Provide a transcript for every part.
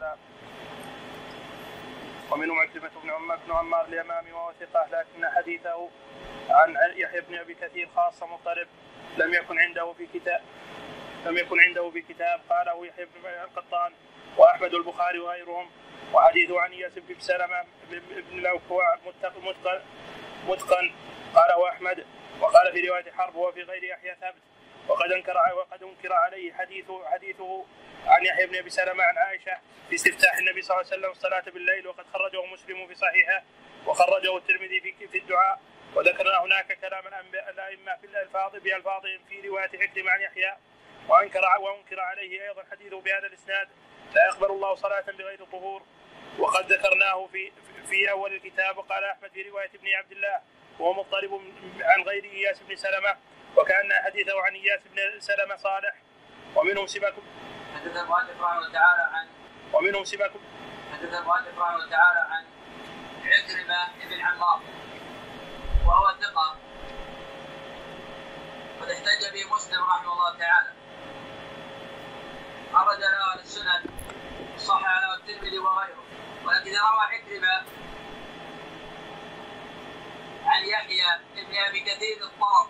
تعالى ومنهم عكرمة بن عمر بن عمار اليمامي وهو ثقة لكن حديثه عن يحيى بن أبي كثير خاصة مضطرب لم يكن عنده في كتاب لم يكن عنده في كتاب. قاله يحيى بن القطان وأحمد البخاري وغيرهم. وحديثه عن اياس بن سلمة بن الأكوع متقن متقن. قاله أحمد. وقال في رواية حرب وفي غير يحيى ثبت وقد انكر وقد أنكر عليه حديثه حديثه عن يحيى بن أبي سلمة عن عائشة في استفتاح النبي صلى الله عليه وسلم الصلاة بالليل وقد خرجه مسلم في صحيحه وخرجه الترمذي في في الدعاء وذكرنا هناك كلام الأئمة في الألفاظ بالفاظهم في رواية عكرمه عن يحيى وأنكر وأنكر عليه أيضا حديثه بهذا الإسناد لا يقبل الله صلاة بغير طهور. وقد ذكرناه في في أول الكتاب وقال أحمد في رواية ابن عبد الله وهو مضطرب عن غير إياس بن سلمة وكأن حديثه عن إياس بن سلمة صالح ومنهم سماك حدث المؤلف رحمه الله تعالى عن ومنهم سماك حدث المؤلف رحمه الله تعالى عن عكرمة بن عمار. وهو ثقة. قد احتج به مسلم رحمه الله تعالى. خرج له أهل السنن. صح له الترمذي وغيره. ولكن روى عكرمة عن يحيى بن أبي كثير الطرف.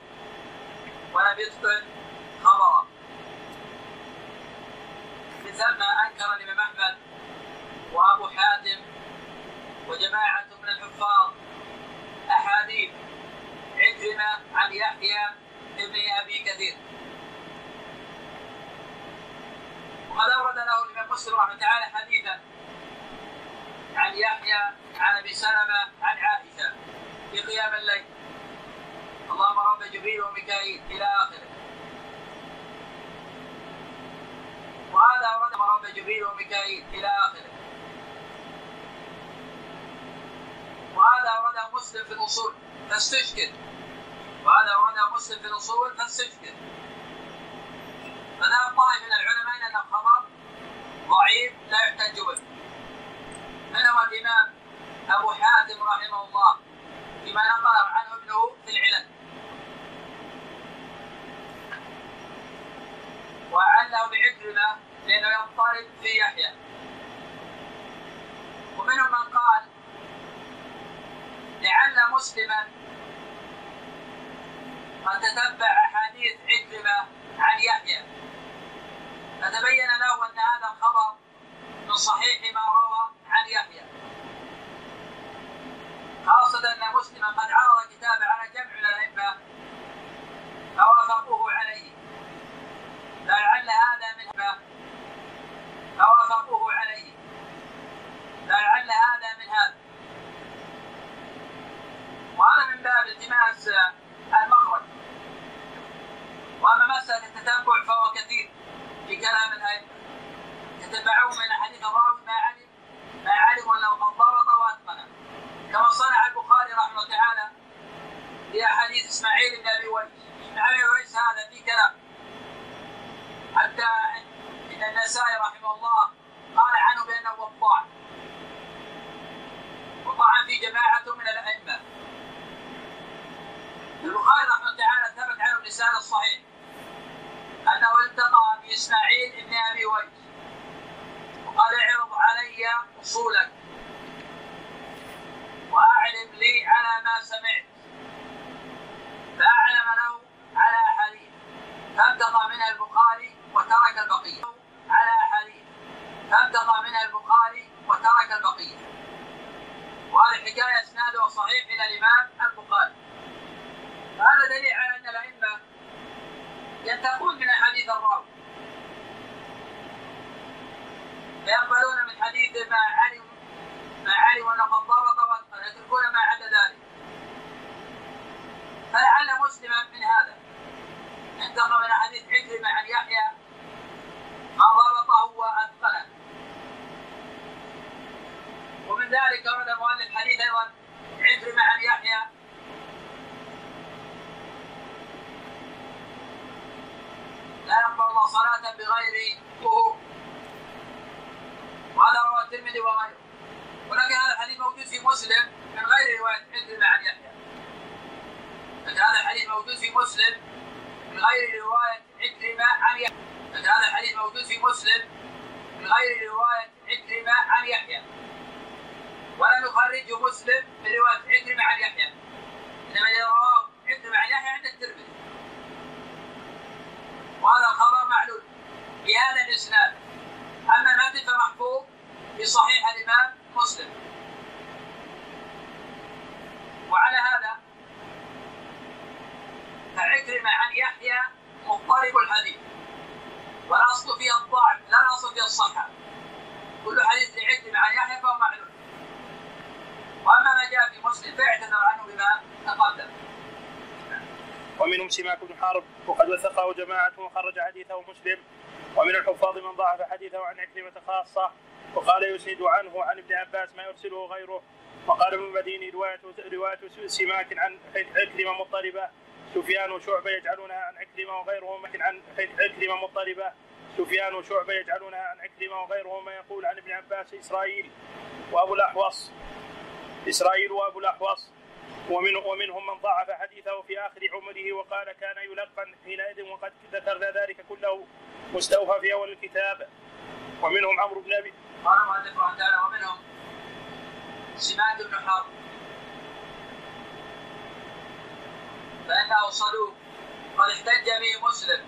ولم يتقن خبره من ثم أنكر الإمام أحمد وأبو حاتم وجماعة من الحفاظ أحاديث عكرمه عن يحيى بن أبي كثير. وقد أورد له الإمام مسلم رحمه تعالى حديثا عن يحيى عن أبي سلمة عن عائشة في قيام الليل. اللهم رب جبريل وميكائيل إلى آخره. وهذا اورد رب جبريل وميكائيل إلى آخره. وهذا أورده مسلم في الأصول فاستشكل. وهذا أورده مسلم في الأصول فاستشكل. فذهب طائفه من العلماء أن الخبر ضعيف لا يحتج به. منهم الإمام أبو حاتم رحمه الله فيما نقله عنه ابنه في العلل. وعله بعكرمه لأنه يضطرب في يحيى. ومنهم من قال لعل مسلما قد تتبع أحاديث عكرمه عن يحيى. فتبين له أن هذا الخبر من صحيح ما روى عن يحيى. خاصة أن مسلما قد عرض كتابه على جمع الأئمة فوافقوه عليه. فلعل هذا من فوافقوه عليه. فلعل هذا من هذا. وهذا من باب التماس المخرج. وأما مسألة التتبع فهو كثير في كلام الأئمة. يتبعون من حديث الراوي ما علم ما علم انه قد ضبط واتقن كما صنع البخاري رحمه الله تعالى في أحاديث إسماعيل بن أبي ويس. بن ويس هذا في كلام. حتى إن النسائي رحمه الله قال عنه بانه وضاع وطعن في جماعة من الائمه البخاري رحمه الله تعالى اللسان الصحيح. انه التقى باسماعيل بن أبي ويس وقال اعرض علي أصولك. وأعلم لي على ما سمعت. فأعلم له على احاديث فابتغى منها البخاري وترك البقية. على احاديث فابتغى منها البخاري وترك البقية. وهذه الحكاية اسنادها صحيح إلى الإمام البخاري. هذا دليل على إن الائمه ينتقون من احاديث الراوي. فيقبلون من حديث ما علم ما علم قد ضبط واتقن يتركون ما عدا ذلك. فلعل مسلما من هذا. انتقى من حديث عكرمه عن يحيى ما ضبطه واتقنه ومن ذلك ورد المؤلف حديث أيضا عكرمه عن يحيى لا يقبل الله صلاة بغير طهور. وهذا رواه الترمذي وغيره. ولكن هذا الحديث موجود في مسلم من غير رواية عكرمة عن يحيى لكن هذا الحديث موجود في مسلم من غير رواية عكرمة عن يحيى لكن هذا الحديث موجود في مسلم من غير رواية عكرمة ولم يخرجه مسلم من رواية عكرمه عن يحيى إنما اذا رواه عكرمه عن يحيى عند الترمذي. وهذا الخبر معلول. بهذا الإسناد. أما المتن فمحفوظ في صحيح الإمام مسلم. وعلى هذا فعكرمة عن يحيى مضطرب الحديث. والأصل فيها الضعف لا الأصل فيها الصحة. كل حديث لعكرمة عن يحيى فهو معلول وأما ما جاء في مسلم فاعتذر عنه بما تقدم. ومنهم سماك بن حرب وقد وثقه جماعة وخرج حديثه مسلم. ومن الحفاظ من ضعف حديثه عن عكرمة خاصة وقال يسند عنه عن ابن عباس ما يرسله غيره. وقال ابن المديني رواية رواية سماك عن عكرمة مضطربة. سفيان وشعبة يجعلونها عن عكرمة وغيرهم عن عكرمة مضطربة. سفيان وشعبة يجعلونها عن عكرمة وغيرهم ما يقول عن ابن عباس إسرائيل وأبو الأحوص. إسرائيل وأبو الأحوص. ومن ومنهم من ضعف حديثه في آخر عمره وقال كان يلقن حينئذ وقد ذكرنا ذلك كله مستوفى في أول الكتاب. ومنهم عمرو بن أبي قال المؤلف رحمه الله ومنهم سمات بن حرب. فإنه صدوق. قد احتج به مسلم.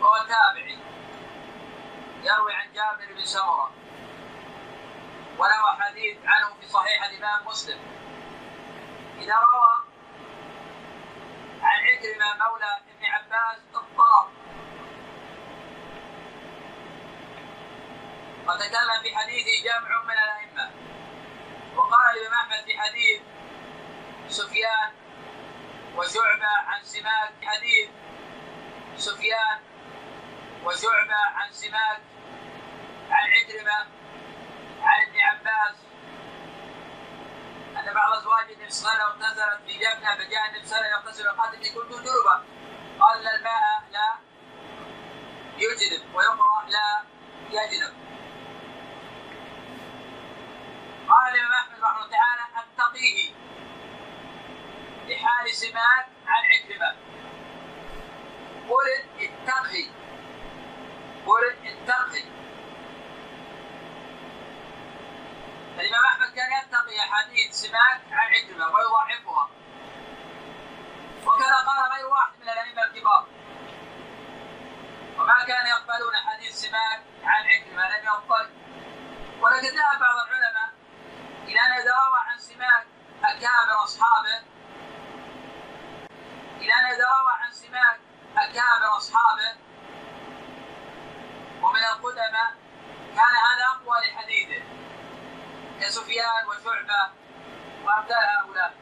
وهو تابعي. يروي عن جابر بن سمرة. وله حديث عنه في صحيح الإمام مسلم. إذا روى عن عكرمة مولى ابن عباس اضطرب. وتكلم في حديثه جمع من الأئمة. وقال الإمام أحمد في حديث سفيان وشعبة عن سماك حديث سفيان وشعبة عن سماك عن عكرمة عن ابن عباس. أن بعض أزواج النبي صلى الله عليه وسلم في جبنه فجاء النبي صلى الله عليه وسلم يغتسل وقال كنت جنبا قال الماء لا يجنب ويقرأ لا يجنب قال الإمام أحمد رحمه الله تعالى اتقيه لحال سماك عن عكرمه قل اتقي قل اتقي. الإمام أحمد كان يتقي أحاديث سماك عن عكرمة ويضعفها. وكذا قال غير واحد من الأئمة الكبار. وما كان يقبلون حديث سماك عن عكرمة لم يقبل. ولكن ذهب بعض العلماء إلى أن إذا روى عن سماك أكابر أصحابه. إلى أن إذا روى عن سماك أكابر أصحابه. ومن القدماء كان هذا أقوى لحديثه. كسفيان وشعبة وأمثال هؤلاء.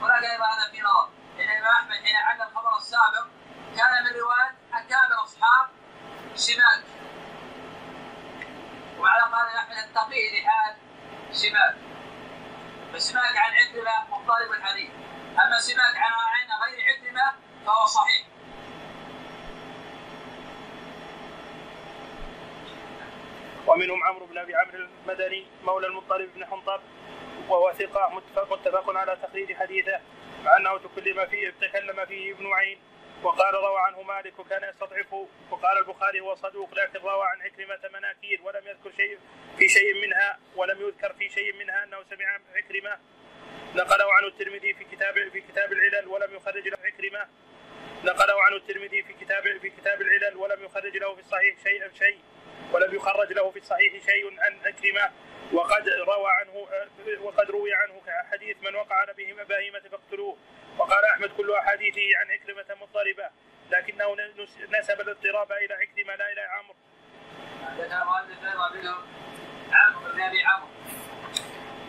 ولكن أيضا هذا في نظر لأن الإمام أحمد حين عد الخبر السابق كان من رواية أكابر أصحاب سماك وعلى قال أحمد التقيه لحال سماك فسماك عن عكرمة مضطرب الحديث. أما سماك عن غير عكرمة فهو صحيح. ومنهم عمرو بن أبي عمرو المدني مولى المطلب بن حنطب وهو ثقة متفق, متفق على تخريج حديثه مع أنه تكلم فيه تكلم فيه ابن معين وقال روى عنه مالك وكان يستضعفه وقال البخاري هو صدوق لكن روى عن عكرمة مناكير ولم يذكر شيء في شيء منها ولم يذكر في شيء منها أنه سمع عكرمة. نقله عنه الترمذي في كتاب في كتاب العلل ولم يخرج له عكرمة. نقله عنه الترمذي في كتاب في كتاب العلل ولم يخرج له في الصحيح شيئا شيء ولم يخرج له في الصحيح شيء عن أكرمة. وقد روى عنه وقد روي عنه حديث من وقع على بهم بهيمة فاقتلوه. وقال أحمد كل أحاديثه عن عكرمة مضطربة لكنه نسب الاضطراب إلى عكرمة لا إلى عمرو. عمرو بن أبي عمرو.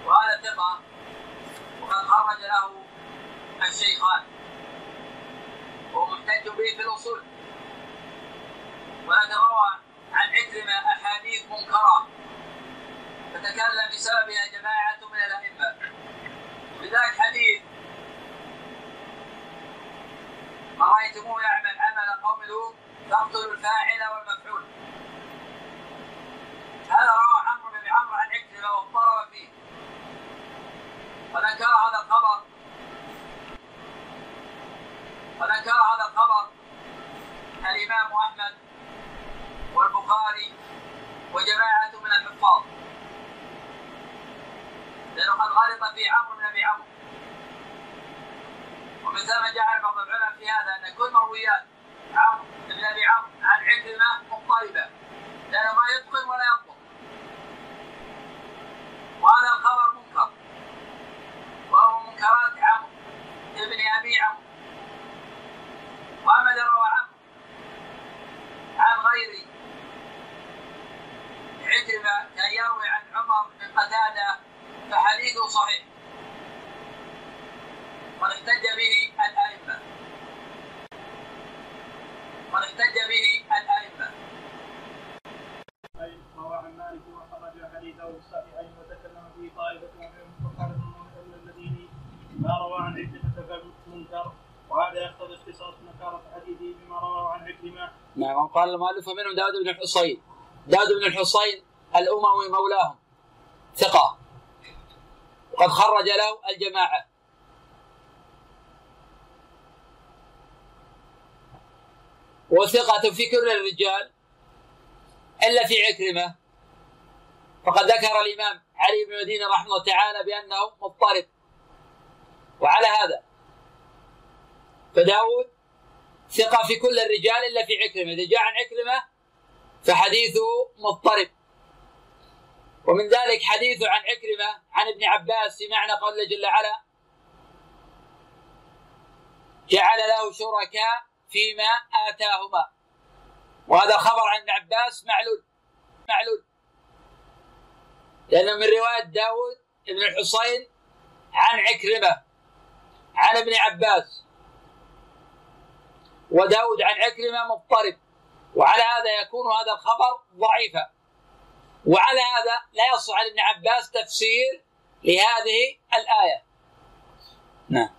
وهذا ثقة وقد خرج له الشيخان. وهو محتج به في الأصول. ولكن روى عن عكرمة أحاديث منكرة. فتكلم بسببها جماعة من الأئمة. وبذلك حديث. ما رأيتموه يعمل عمل قوم لوط تقتل الفاعل والمفعول. هذا روى عمرو بن عمرو عن عكرمة واضطرب فيه. فذكر هذا الخبر فذكر هذا الخبر الإمام أحمد والبخاري وجماعة من الحفاظ. لأنه قد غلط في عمرو بن أبي عمرو. ومن ثم جعل بعض العلماء في هذا أن كل مرويات عمرو بن أبي عمرو عن عكرمة مضطربة. لأنه ما يتقن ولا يضبط وهذا الخبر منكر. وهو منكرات عمرو ابن أبي عمرو وأما روى عمرو عن غير كان يروي عن عمر بن قتادة فحديثه صحيح. قد احتج به الأئمة. قد احتج به الأئمة. روى عن مالك وخرج حديثه الصحيحين وتكلم فيه طائفة منهم فقال من الذين ما روى عن فمنكر وهذا يقتضي اختصاص نكارة حديثه بما رواه عن عكرمة. نعم قال المؤلف منهم داود بن الحصين. داود بن الحصين الأموي مولاهم. ثقة. وقد خرج له الجماعة. وثقة في كل الرجال. إلا في عكرمة. فقد ذكر الإمام علي بن مدينة رحمه الله تعالى بأنه مضطرب. وعلى هذا. فداود ثقة في كل الرجال إلا في عكرمة. إذا جاء عن عكرمة فحديثه مضطرب. ومن ذلك حديثه عن عكرمة عن ابن عباس في معنى قوله جل وعلا جعل له شركاء فيما آتاهما. وهذا خبر عن ابن عباس معلول معلول. لأنه من رواية داود بن الحصين عن عكرمة عن ابن عباس. وداود عن عكرمة مضطرب. وعلى هذا يكون هذا الخبر ضعيفا. وعلى هذا لا يصح عن ابن عباس تفسير لهذه الآية. نعم.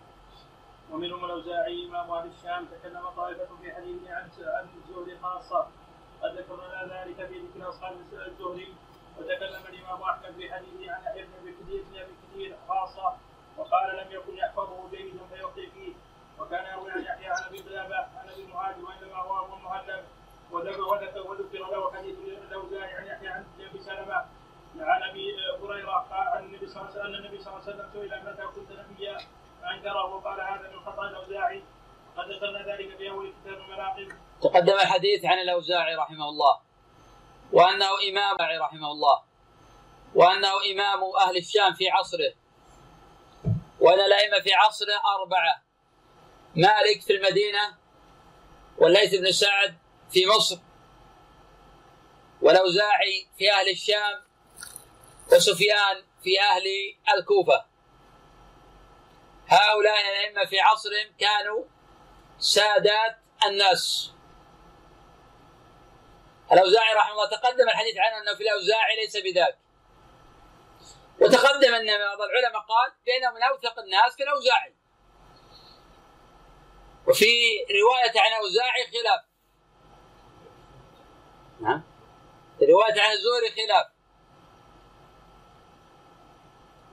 ومنهم الأوزاعي إمام أهل الشام تكلم طائفة في حديث عن الزهري خاصة. قد ذكرنا ذلك في ذكر أصحاب الزهري. وتكلم الإمام أحمد في حديث عن يحيى بن كثير بن أبي كثير خاصة. وقال لم يكن يحفظه جيد فيخطئ فيه. وكان يروي عن يحيى عن أبي قلابة عن أبي معاذ وإنما هو ابو مهلب. وذكر له حديث الاوزاعي عن يحيى عن ابي سلمه عن أبي هريرة عن النبي صلى الله عليه وسلم النبي صلى الله عليه وسلم سئل متى كنت نبيا؟ فأنكره وقال هذا من خطأ الأوزاعي. قد ذكرنا ذلك في أول كتاب المناقب تقدم الحديث عن الأوزاعي رحمه الله وأنه إمام رحمه الله وأنه إمام أهل الشام في عصره وأن الأئمة في عصره أربعة مالك في المدينة والليث بن سعد في مصر والأوزاعي في أهل الشام وسفيان في أهل الكوفة. هؤلاء الأئمة في عصرهم كانوا سادات الناس. الأوزاعي رحمه الله تقدم الحديث عنه أنه في الأوزاعي ليس بذاك. وتقدم أن بعض العلماء قال بأنه من أوثق الناس في الأوزاعي وفي رواية عن أوزاعي خلاف. نعم. رواية عن الزهري خلاف.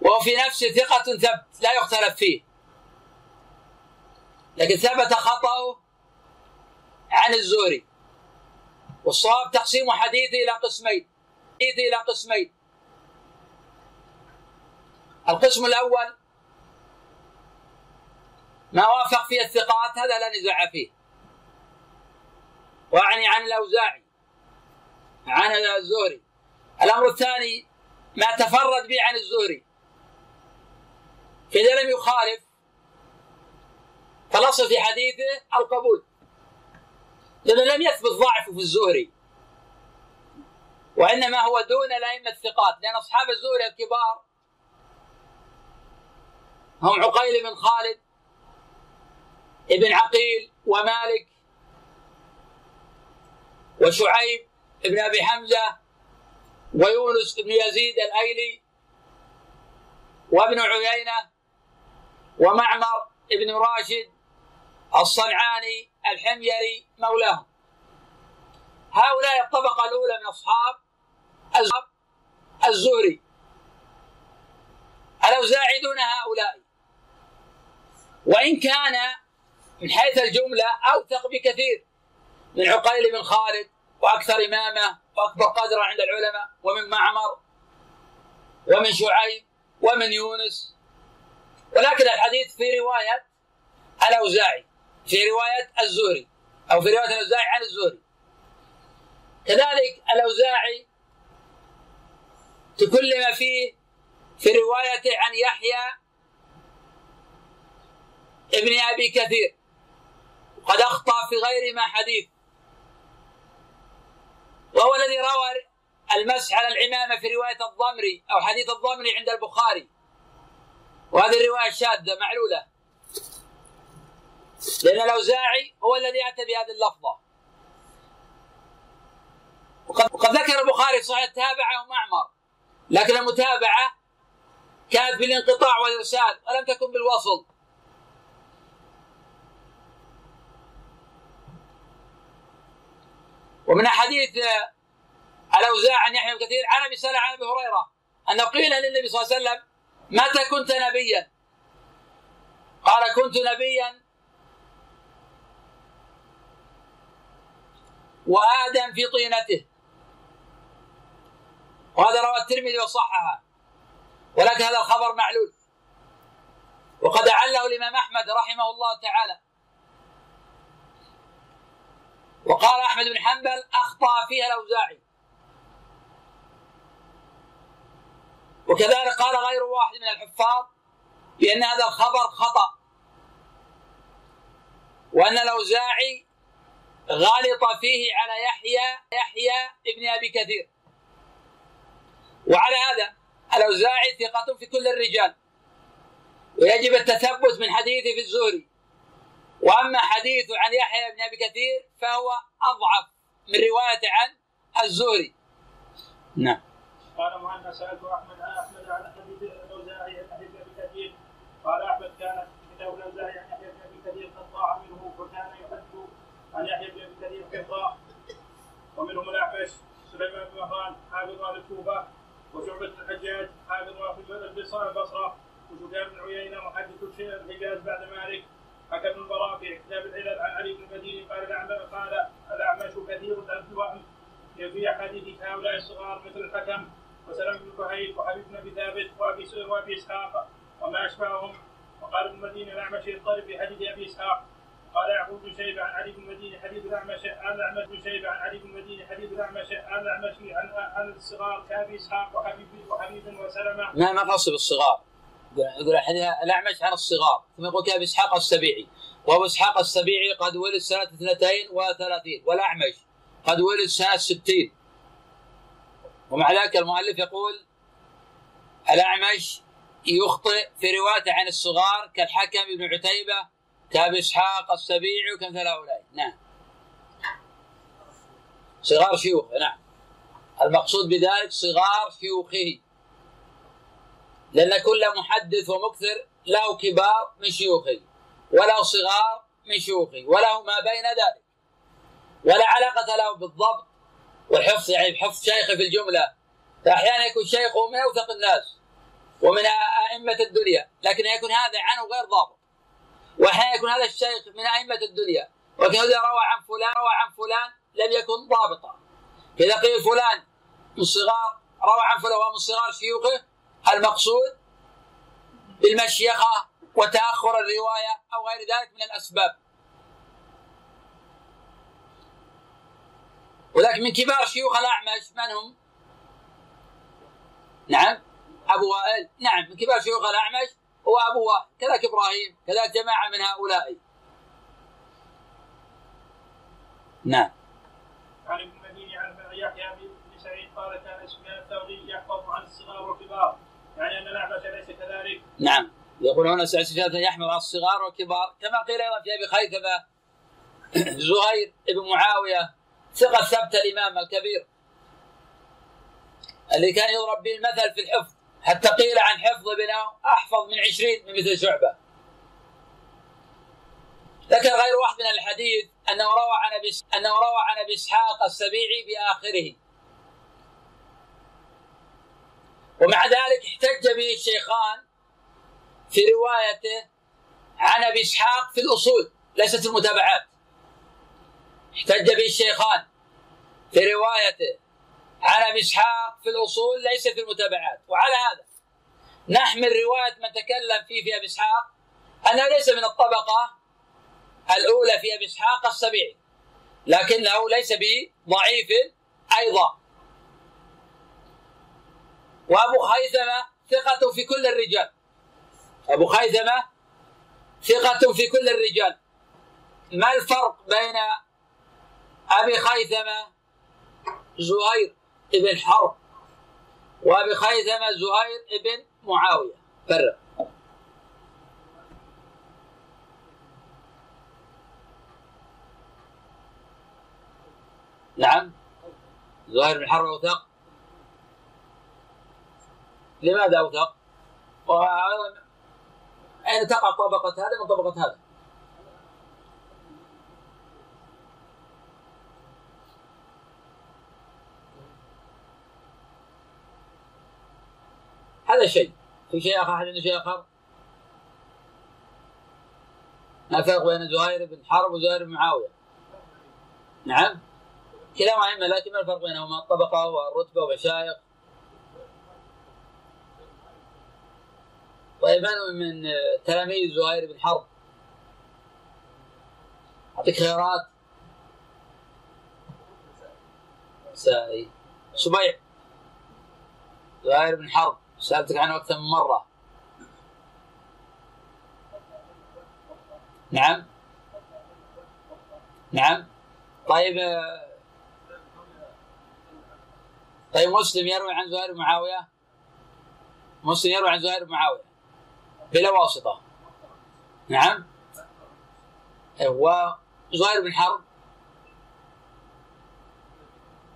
وهو في نفسه ثقة ثبت لا يختلف فيه. لكن ثبت خطأه عن الزهري والصواب تقسيم حديثه إلى قسمين. حديثه إلى قسمين. القسم الأول ما وافق فيه الثقات هذا لا نزاع فيه. وأعني عن الأوزاعي عن الزهري الأمر الثاني ما تفرد به عن الزهري فإذا لم يخالف فالأصل في حديثه القبول. لأنه لم يثبت ضعفه في الزهري. وإنما هو دون الأئمة الثقات. لأن أصحاب الزهري الكبار هم عقيل بن خالد ابن عقيل ومالك وشعيب بن أبي حمزة ويونس بن يزيد الأيلي وابن عيينة ومعمر بن راشد الصنعاني الحميري مولاهم. هؤلاء الطبقة الأولى من أصحاب الزهري. الاوزاعي دون هؤلاء؟ وإن كان من حيث الجملة أوثق بكثير من عقيل بن خالد وأكثر إمامة وأكبر قدرا عند العلماء ومن معمر ومن شعيب ومن يونس ولكن الحديث في رواية الأوزاعي في رواية الزهري أو في رواية الأوزاعي عن الزهري. كذلك الأوزاعي تكلم فيه في روايته عن يحيى ابن أبي كثير. قد أخطأ في غير ما حديث. وهو الذي روى المسح على العمامة في رواية الضمري أو حديث الضمري عند البخاري. وهذه الرواية شاذة معلولة. لأن الأوزاعي هو الذي أتى بهذه اللفظة. وقد, وقد ذكر البخاري صحيح تابعه معمر. لكن المتابعة كانت بالانقطاع والإرسال ولم تكن بالوصل. ومن أحاديث الأوزاع عن يحيى بن كثير عن أبي سلمة عن أبي هريرة أنه قيل للنبي صلى الله عليه وسلم متى كنت نبيا؟ قال كنت نبيا وآدم في طينته. وهذا روى الترمذي وصححه ولكن هذا الخبر معلول. وقد أعله الإمام أحمد رحمه الله تعالى. وقال أحمد بن حنبل أخطأ فيها الأوزاعي. وكذلك قال غير واحد من الحفاظ بأن هذا الخبر خطأ وأن الأوزاعي غلط فيه على يحيى يحيى ابن أبي كثير وعلى هذا الأوزاعي ثقة في كل الرجال ويجب التثبت من حديثه في الزهري وأما حديثه عن يحيى بن أبي كثير فهو أضعف من روايته عن الزهري. نعم. قال مهنا سألت أحمد عن أحمد عن حديث الاوزاعي عن حديث ابي كثير؟ قال أحمد كانت كتاب الاوزاعي عن يحيى بن ابي كثير قد ضاع منه وكان يحد عن يحيى بن ابي كثير قطاع. ومنهم الأعفش سليمان بن مهران حافظ أهل الكوفة وشعبة الحجاج حافظ البصره وسفيان بن عيينة محدث الحجاز بعد مالك ابن البراء في كتاب العلل عن علي بن المديني قال الاعمش قال الأعمش كثير الوهم في احاديث هؤلاء الصغار مثل الحكم. وسلم بن كهيل وحبيب بن أبي ثابت وأبي وأبي إسحاق وما أشبههم. وقال ابن المديني الأعمش يضطرب في حديث أبي إسحاق. قال يعقوب بن شيبة عن علي بن المديني حديث الأعمش عن الاعمش بن شيبة عن علي بن المديني حديث الأعمش عن الأعمش عن عن الصغار كأبي إسحاق وحبيب وحبيب وسلمة. ما ما تصل الصغار. يقول الأعمش عن الصغار ثم يقول كأبي إسحاق السبيعي. وأبو إسحاق السبيعي قد ولد سنة اثنتين وثلاثين والأعمش قد ولد سنة ستين. ومع ذلك المؤلف يقول الأعمش يخطئ في روايته عن الصغار كالحكم بن عتيبة كابي اسحاق السبيعي وكمثل هؤلاء. نعم. صغار شيوخ نعم. المقصود بذلك صغار شيوخه. لأن كل محدث ومكثر له كبار من شيوخه وله صغار من شيوخه وله ما بين ذلك. ولا علاقة له بالضبط والحفظ يعني بحفظ شيخه في الجملة. فأحيانا يكون شيخه من أوثق الناس ومن أئمة الدنيا لكن يكون هذا عنه غير ضابط. وأحيانا يكون هذا الشيخ من أئمة الدنيا ولكن إذا روى عن فلان روى عن فلان لم يكن ضابطا. إذا قيل فلان من صغار روى عن فلان وهو من صغار شيوخه المقصود بالمشيخة وتأخر الرواية أو غير ذلك من الأسباب. من كبار شيوخ الأعمش من هم؟ نعم. أبو وائل. نعم من كبار شيوخ الأعمش هو أبو وائل. كذلك إبراهيم كذلك جماعة من هؤلاء. نعم. عن ابن المديني عن يحيى بن سعيد قال كان سفيان الثوري يحفظ عن الصغار والكبار يعني أن الأعمش ليس كذلك. نعم. يقول هنا سفيان يحمل على الصغار والكبار كما قيل أيضا في أبي خيثمة زهير بن معاوية ثقة ثبت الإمام الكبير. اللي كان يضرب به المثل في الحفظ. حتى قيل عن حفظ ابنه أحفظ من عشرين من مثل شعبة. ذكر غير واحد من الحديث أنه روى عن أبي أنه روى عن أبي إسحاق السبيعي بآخره. ومع ذلك احتج به الشيخان في روايته عن أبي إسحاق في الأصول ليست المتابعات. احتج به الشيخان في روايته عن ابي اسحاق في الأصول ليس في المتابعات. وعلى هذا نحمل رواية من تكلم فيه في أبي إسحاق. أنه ليس من الطبقة الأولى في أبي إسحاق السبيعي لكنه ليس بضعيف أيضا. وأبو خيثمة ثقة في كل الرجال. أبو خيثمة ثقة في كل الرجال. ما الفرق بين أبي خيثمة زهير بن حرب وأبي خيثمة زهير بن معاوية. فرق نعم. زهير بن حرب أوثق. لماذا أوثق؟ أين تقع طبقة هذا؟ من طبقة هذا؟ هذا شيء في شيء أحد عنده شيء آخر؟ ما الفرق بين زهير بن حرب وزهير بن معاوية؟ نعم كلاهما أئمة لكن ما الفرق بينهما؟ الطبقة والرتبة ومشايخ طيب من من تلاميذ زهير بن حرب؟ أعطيك خيارات سائي سبيع زهير بن حرب سألتك عنه أكثر من مرة. نعم. نعم. طيب طيب مسلم يروي عن زهير بن معاوية؟ مسلم يروي عن زهير بن معاوية. بلا واسطة. نعم. وزهير بن حرب.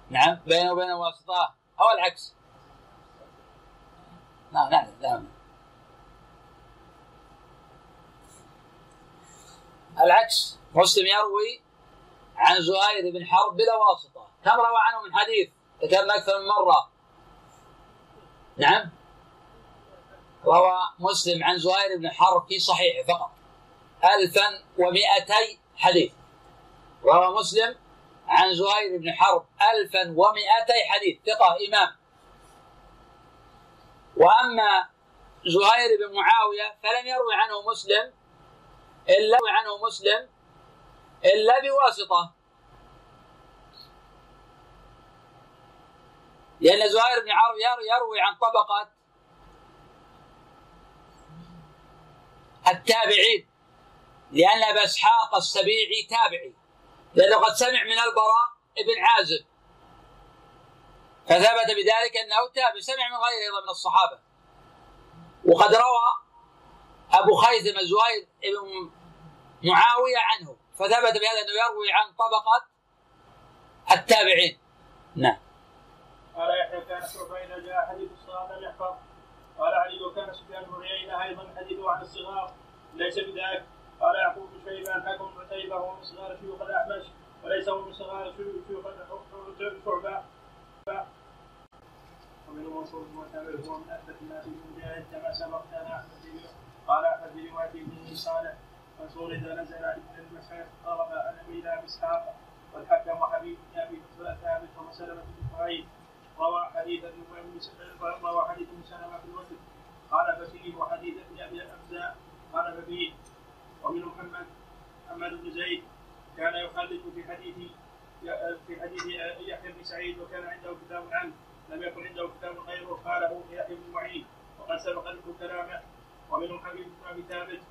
نعم. بينه وبين واسطة. أو العكس. لا لا لا العكس. مسلم يروي عن زهير بن حرب بلا واسطة. كم روى عنه من حديث؟ ذكرنا أكثر من مرة. نعم. روى مسلم عن زهير بن حرب في صحيحه فقط. ألفا ومئتي حديث. روى مسلم عن زهير بن حرب ألفا ومئتي حديث. ثقة إمام. وأما زهير بن معاوية فلم يروي عنه مسلم إلا عنه مسلم إلا بواسطة. لأن زهير بن حرب يروي عن طبقة التابعين لأن أبا إسحاق السبيعي تابعي لأنه قد سمع من البراء بن عازب. فثبت بذلك أنه تابع سمع من غيره أيضا من الصحابة. وقد روى أبو خيثم زهير بن معاوية عنه فثبت بهذا أنه يروي عن طبقة التابعين. نعم. قال يحيى كان إذا جاء حديث الصلاة لم يحفظ قال علي وكان سفيان بن عيينة أيضا حديثه عن الصغار ليس بذاك قال يعقوب بن شيبان حكم عتيبة هو من صغار شيوخ الأحمش وليس هو من صغار شيوخ شعبة بن معتمر هو من أثبت الناس بن مجاهد كما سبقنا أحمد قال أحمد برواية ابن صالح منصور إذا نزل ابن المسعود طلب أن إلى إسحاق والحكم وحبيب بن أبي ثابت ومسلمة بن إسماعيل روى حديث روى حديث سلمة في الوتر قال ففيه وحديث ابن ابي الامزاء قال ففيه ومن محمد محمد بن زيد كان يخلف في حديث في حديث يحيى بن سعيد وكان عنده كتاب عنه. لم يكن عنده كتاب غيره قاله يحيى بن معين وقد سبق ذكر كلامه. ومنهم حبيب بن أبي ثابت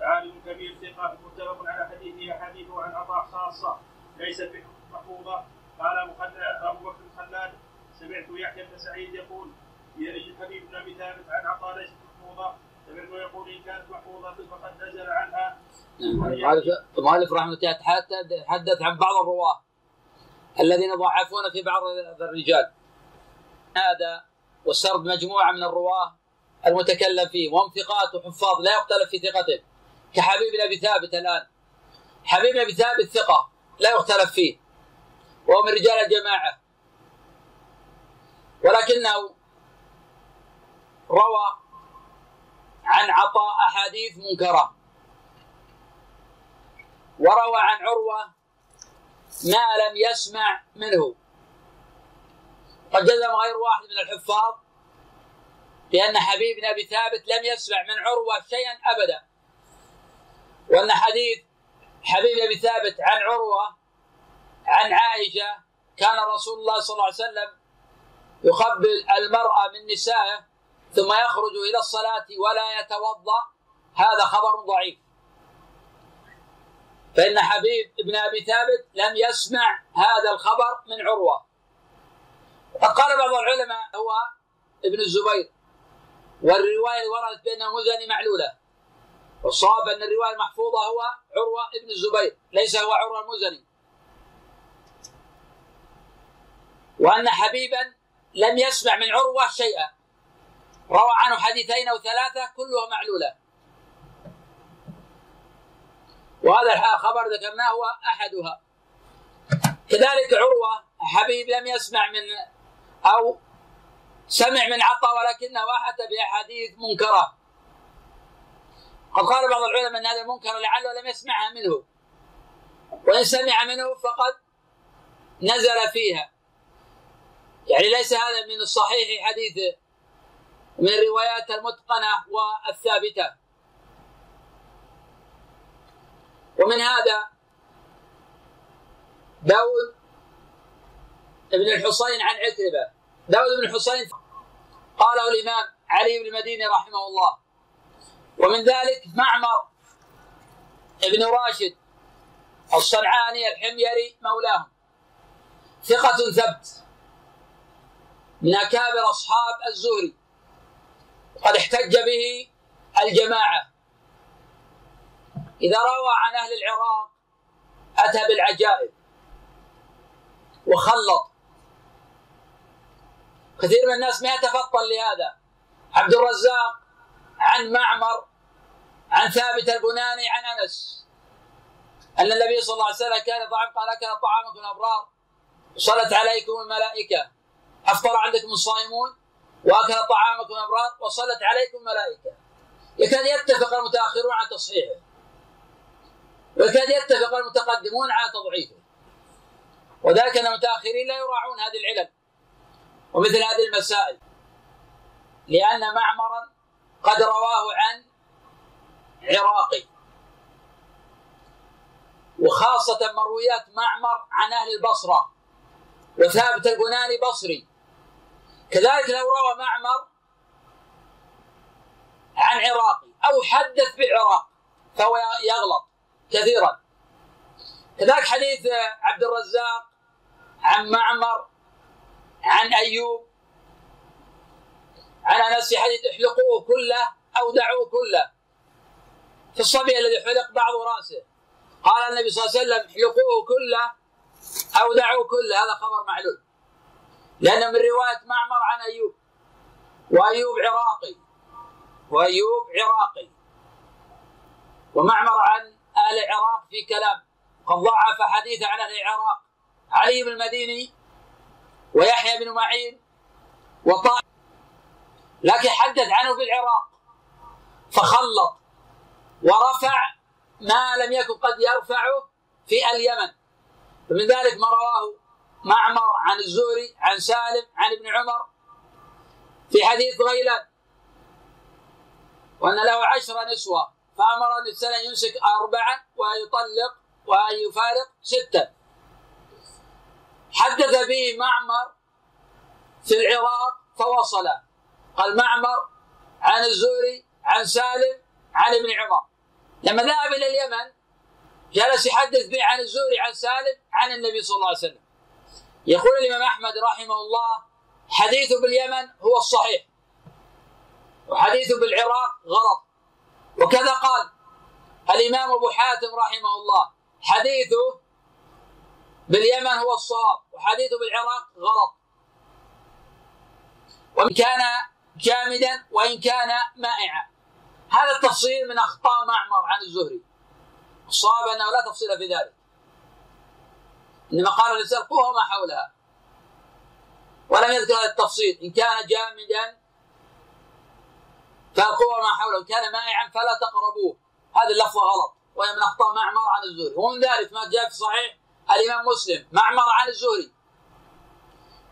عالم كبير ثقة متفق على حديثه أحاديثه عن عطاء خاصة ليست محفوظة. قال أبو بكر الخلال سمعت يحيى بن سعيد يقول حبيب بن أبي ثابت عن عطاء ليست محفوظة. سمعت يقول إن كانت محفوظة فقد نزل عنها. المؤلف رحمه الله تحدث عن بعض الرواة الذين ضعفون في بعض الرجال. هذا وسرد مجموعة من الرواة المتكلم فيه وهم ثقات وحفاظ لا يختلف في ثقته كحبيب أبي ثابت الآن. حبيب أبي ثابت ثقة لا يختلف فيه. وهو من رجال الجماعة. ولكنه روى عن عطاء أحاديث منكرة. وروى عن عروة ما لم يسمع منه. قد جزم غير واحد من الحفاظ بأن حبيب بن أبي ثابت لم يسمع من عروة شيئا أبدا. وأن حديث حبيب أبي ثابت عن عروة عن عائشة كان رسول الله صلى الله عليه وسلم يقبل المرأة من نسائه ثم يخرج إلى الصلاة ولا يتوضأ هذا خبر ضعيف. فإن حبيب بن أبي ثابت لم يسمع هذا الخبر من عروة. قال بعض العلماء هو ابن الزبير والرواية وردت بأنه مزني معلولة. والصواب أن الرواية المحفوظة هو عروة ابن الزبير ليس هو عروة المزني. وأن حبيبا لم يسمع من عروة شيئا. روى عنه حديثين أو ثلاثة كلها معلولة. وهذا الخبر ذكرناه هو أحدها. كذلك عروة حبيب لم يسمع من أو سمع من عطاء ولكنه أحد بأحاديث منكرة قد قال بعض العلماء أن هذا المنكر لعله لم يسمعها منه. وإن سمع منه فقد نزل فيها. يعني ليس هذا من الصحيح حديثه من الروايات المتقنة والثابتة. ومن هذا داود بن الحصين عن عكرمة داود بن الحصين قاله الإمام علي بن المديني رحمه الله. ومن ذلك معمر بن راشد الصنعاني الحميري مولاهم. ثقة ثبت. من أكابر أصحاب الزهري. قد احتج به الجماعة. إذا روى عن أهل العراق أتى بالعجائب. وخلط. كثير من الناس ما يتفطن لهذا. عبد الرزاق عن معمر عن ثابت البناني عن أنس. أن النبي صلى الله عليه وسلم كان طعام قال أكل طعامكم الأبرار. وصلت عليكم الملائكة. أفطر عندكم الصائمون؟ وأكل طعامكم الأبرار؟ وصلت عليكم الملائكة. يكاد يتفق المتأخرون على تصحيحه. ويكاد يتفق المتقدمون على تضعيفه. وذلك أن المتأخرين لا يراعون هذه العلل. ومثل هذه المسائل. لأن معمرا قد رواه عن عراقي. وخاصة مرويات معمر عن أهل البصرة. وثابت البناني بصري. كذلك لو روى معمر عن عراقي أو حدث بالعراق فهو يغلط كثيرا. كذلك حديث عبد الرزاق عن معمر عن أيوب عن أنس في حديث احلقوه كله أو دعوه كله. في الصبي الذي حلق بعض رأسه. قال النبي صلى الله عليه وسلم احلقوه كله أو دعوه كله هذا خبر معلول. لأنه من رواية معمر عن أيوب. وأيوب عراقي. وأيوب عراقي. ومعمر عن أهل العراق في كلام. قد ضعف حديث عن أهل العراق. علي بن المديني ويحيى بن معين وطائف لكن حدث عنه في العراق فخلط ورفع ما لم يكن قد يرفعه في اليمن. فمن ذلك ما رواه معمر عن الزهري عن سالم عن ابن عمر في حديث غيلان وأن له عشر نسوة فأمر السنة يمسك أربعا ويطلق وأن يفارق ستا حدث به معمر في العراق فوصل قال معمر عن الزهري عن سالم عن ابن عمر. لما ذهب إلى اليمن جلس يحدث به عن الزهري عن سالم عن النبي صلى الله عليه وسلم. يقول الإمام أحمد رحمه الله حديثه باليمن هو الصحيح وحديثه بالعراق غلط. وكذا قال الإمام أبو حاتم رحمه الله حديثه باليمن هو الصواب وحديثه بالعراق غلط. وإن كان جامدا وإن كان مائعا. هذا التفصيل من أخطاء معمر عن الزهري. الصواب أنه لا تفصيل في ذلك. إنما قال الإنسان قوه ما حولها ولم يذكر هذا التفصيل. إن كان جامدا فالقوة ما حوله. إن كان مائعا فلا تقربوه. هذه اللفظة غلط. وهي من أخطاء معمر عن الزهري. ومن ذلك ما جاء في صحيح الإمام مسلم معمر عن الزهري.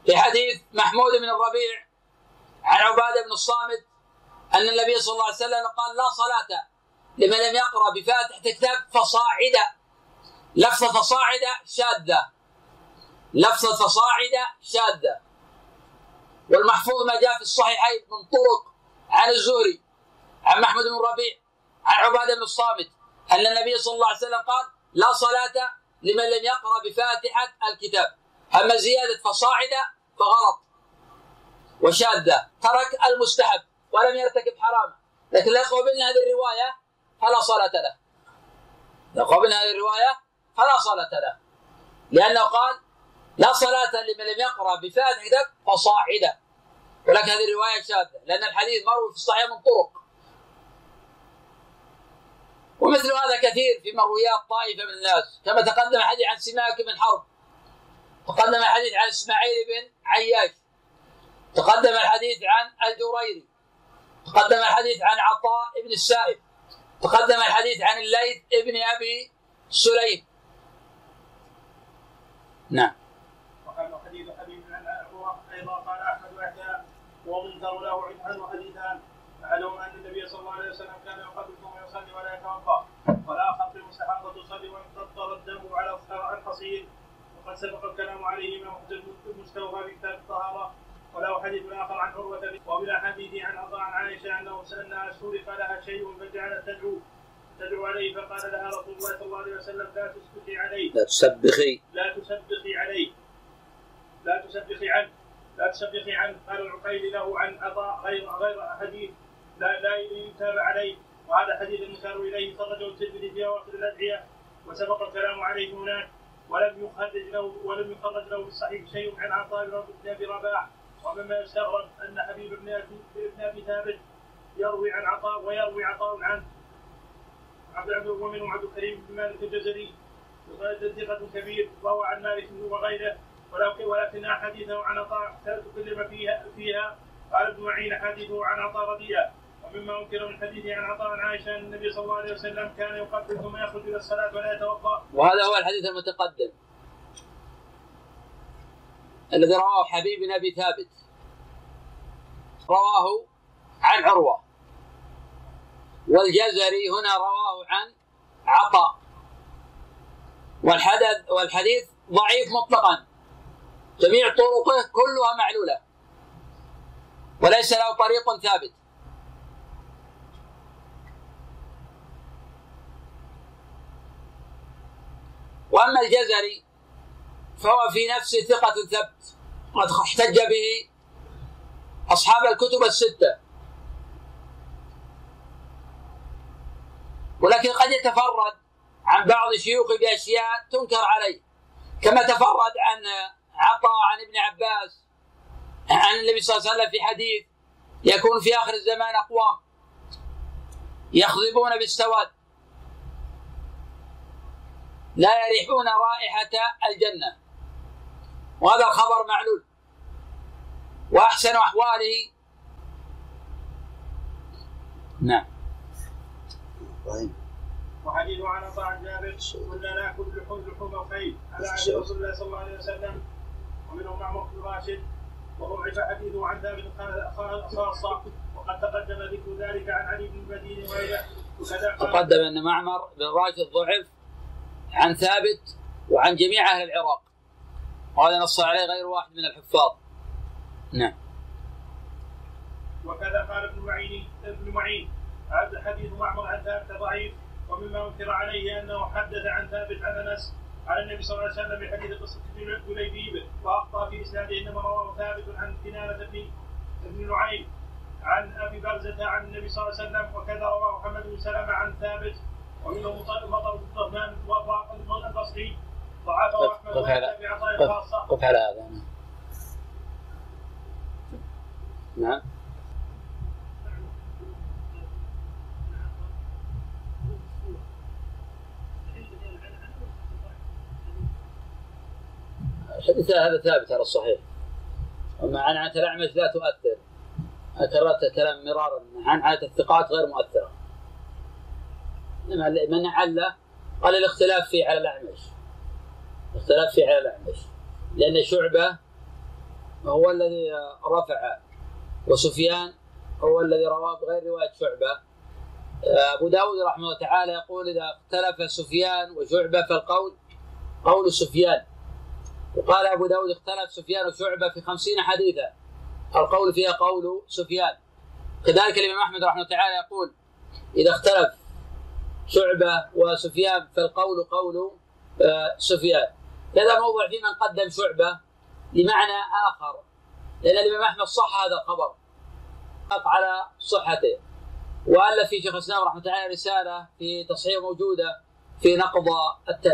في حديث محمود بن الربيع عن عبادة بن الصامت أن النبي صلى الله عليه وسلم قال لا صلاة لمن لم يقرأ بفاتحة كتاب فصاعدة لفظة فصاعدة شاذة. لفظة فصاعدة شاذة. والمحفوظ ما جاء في الصحيحين من طرق عن الزهري عن محمد بن ربيع عن عبادة بن الصامت أن النبي صلى الله عليه وسلم قال لا صلاة لمن لم يقرأ بفاتحة الكتاب. أما زيادة فصاعدة فغلط وشاذة. ترك المستحب ولم يرتكب حراما لكن لا قبلنا هذه الرواية فلا صلاة له. لو قبلنا هذه الرواية فلا صلاة له. لأنه قال لا صلاة لمن لم يقرأ بفاتحة فصاعدة. ولكن هذه الرواية شاذة. لأن الحديث مروي في الصحيح من طرق. ومثل هذا كثير في مرويات طائفة من الناس كما تقدم حديث عن سماك بن حرب تقدم الحديث عن اسماعيل بن عياش تقدم الحديث عن الجريري تقدم الحديث عن عطاء بن السائب تقدم الحديث عن الليث بن ابي سليم نعم وكان حديث حديث عن أيضا قال احمد وحده ومنكر له عنه حديثان احدهما أن النبي صلى الله عليه وسلم كان يقبل ثم يصلي ولا يتوضأ. والآخر في المستحاضه تصلي وإن قطر الدم على الحصير وقد سبق الكلام عليه ما المستوفى في كتاب الطهارة. وله حديث آخر عن عروة وبالاحاديث عن عطاء عن عائشة أنه سالها سورق لها شيء فجعلت تدعو. تدعو عليه فقال لها رسول الله صلى الله عليه وسلم لا تسبخي عليه. لا تسبخي لا تسبخي عليه. لا تسبخي عنه. لا تسبخي عنه. قال العقيل له عن عطاء غير غير حديث لا لا يتابع عليه. وهذا حديث المشار اليه خرجه الترمذي في أواخر الأدعية. وسبق الكلام عليه هناك. ولم يخرج له ولم يخرج له في الصحيح شيء عن عطاء بن ابي رباح. ومما يستغرب أن حبيب بن ابي ثابت يروي عن عطاء ويروي عطاء عنه. عبد العبد ومنهم عبد الكريم بن مالك الجزري. ثقة كبير. وهو عن مالك وغيره. ولكن ولكن أحاديثه عن عطاء تكلم فيها فيها. قال ابن معين أحاديثه عن عطاء رديئه ومما أنكر من حديثه عن عطاء عن عائشة أن النبي صلى الله عليه وسلم كان يقبل ثم يخرج إلى الصلاة ولا يتوضأ. وهذا هو الحديث المتقدم. الذي رواه حبيب بن أبي ثابت. رواه عن عروة. والجزري هنا رواه عن عطاء. والحدث والحديث ضعيف مطلقا. جميع طرقه كلها معلولة. وليس له طريق ثابت. وأما الجزري فهو في نفسه ثقة ثبت قد احتج به أصحاب الكتب الستة. ولكن قد يتفرد عن بعض شيوخه بأشياء تنكر عليه كما تفرد عن عطاء عن ابن عباس عن النبي صلى الله عليه وسلم في حديث يكون في آخر الزمان أقوام يخضبون بالسواد. لا يريحون رائحة الجنة. وهذا الخبر معلول. وأحسن أحواله. نعم. طيب. وحديث عن عطاء جابر كنا ناكل لحوم لحوم الخيل على عهد رسول الله صلى الله عليه وسلم. ومنهم معمر بن راشد. وضعف حديثه عن ثابت خاصة. وقد تقدم ذكر ذلك عن علي بن المديني وغيره وكذا تقدم أن معمر بن راشد ضعف. عن ثابت وعن جميع أهل العراق. وهذا نص عليه غير واحد من الحفاظ. نعم. وكذا قال ابن معين ابن معين هذا حديث معمر عن ثابت ضعيف ومما أنكر عليه أنه حدث عن ثابت عن أنس عن النبي صلى الله عليه وسلم بحديث قصة جليبيب وأخطأ في إسناده إنما رواه ثابت عن كنانة بن ابن نعيم عن أبي برزة عن النبي صلى الله عليه وسلم وكذا رواه محمد بن سلمة عن ثابت مطر البصري ضعفه احمد قف على قف على هذا. نعم. الحديث هذا ثابت على الصحيح. أما عن عن الأعمش لا تؤثر. كررت الكلام مرارا عن عادة الثقات غير مؤثرة إنما من عل قال الاختلاف فيه على الأعمش. الاختلاف فيه على الأعمش. لأن شعبة هو الذي رفع وسفيان هو الذي رواه بغير رواية شعبة. آه، أبو داود رحمه الله تعالى يقول إذا اختلف سفيان وشعبة فالقول قول سفيان. وقال أبو داود اختلف سفيان وشعبة في خمسين حديثا. القول فيها قول سفيان. كذلك الإمام أحمد رحمه الله تعالى يقول إذا اختلف شعبة وسفيان فالقول قول آه، سفيان. هذا موضع في من قدم شعبة لمعنى آخر لأن الإمام أحمد صح هذا الخبر. على صحته. وألف في شيخ الإسلام رحمة الله رسالة في تصحيح موجودة في نقض التأثير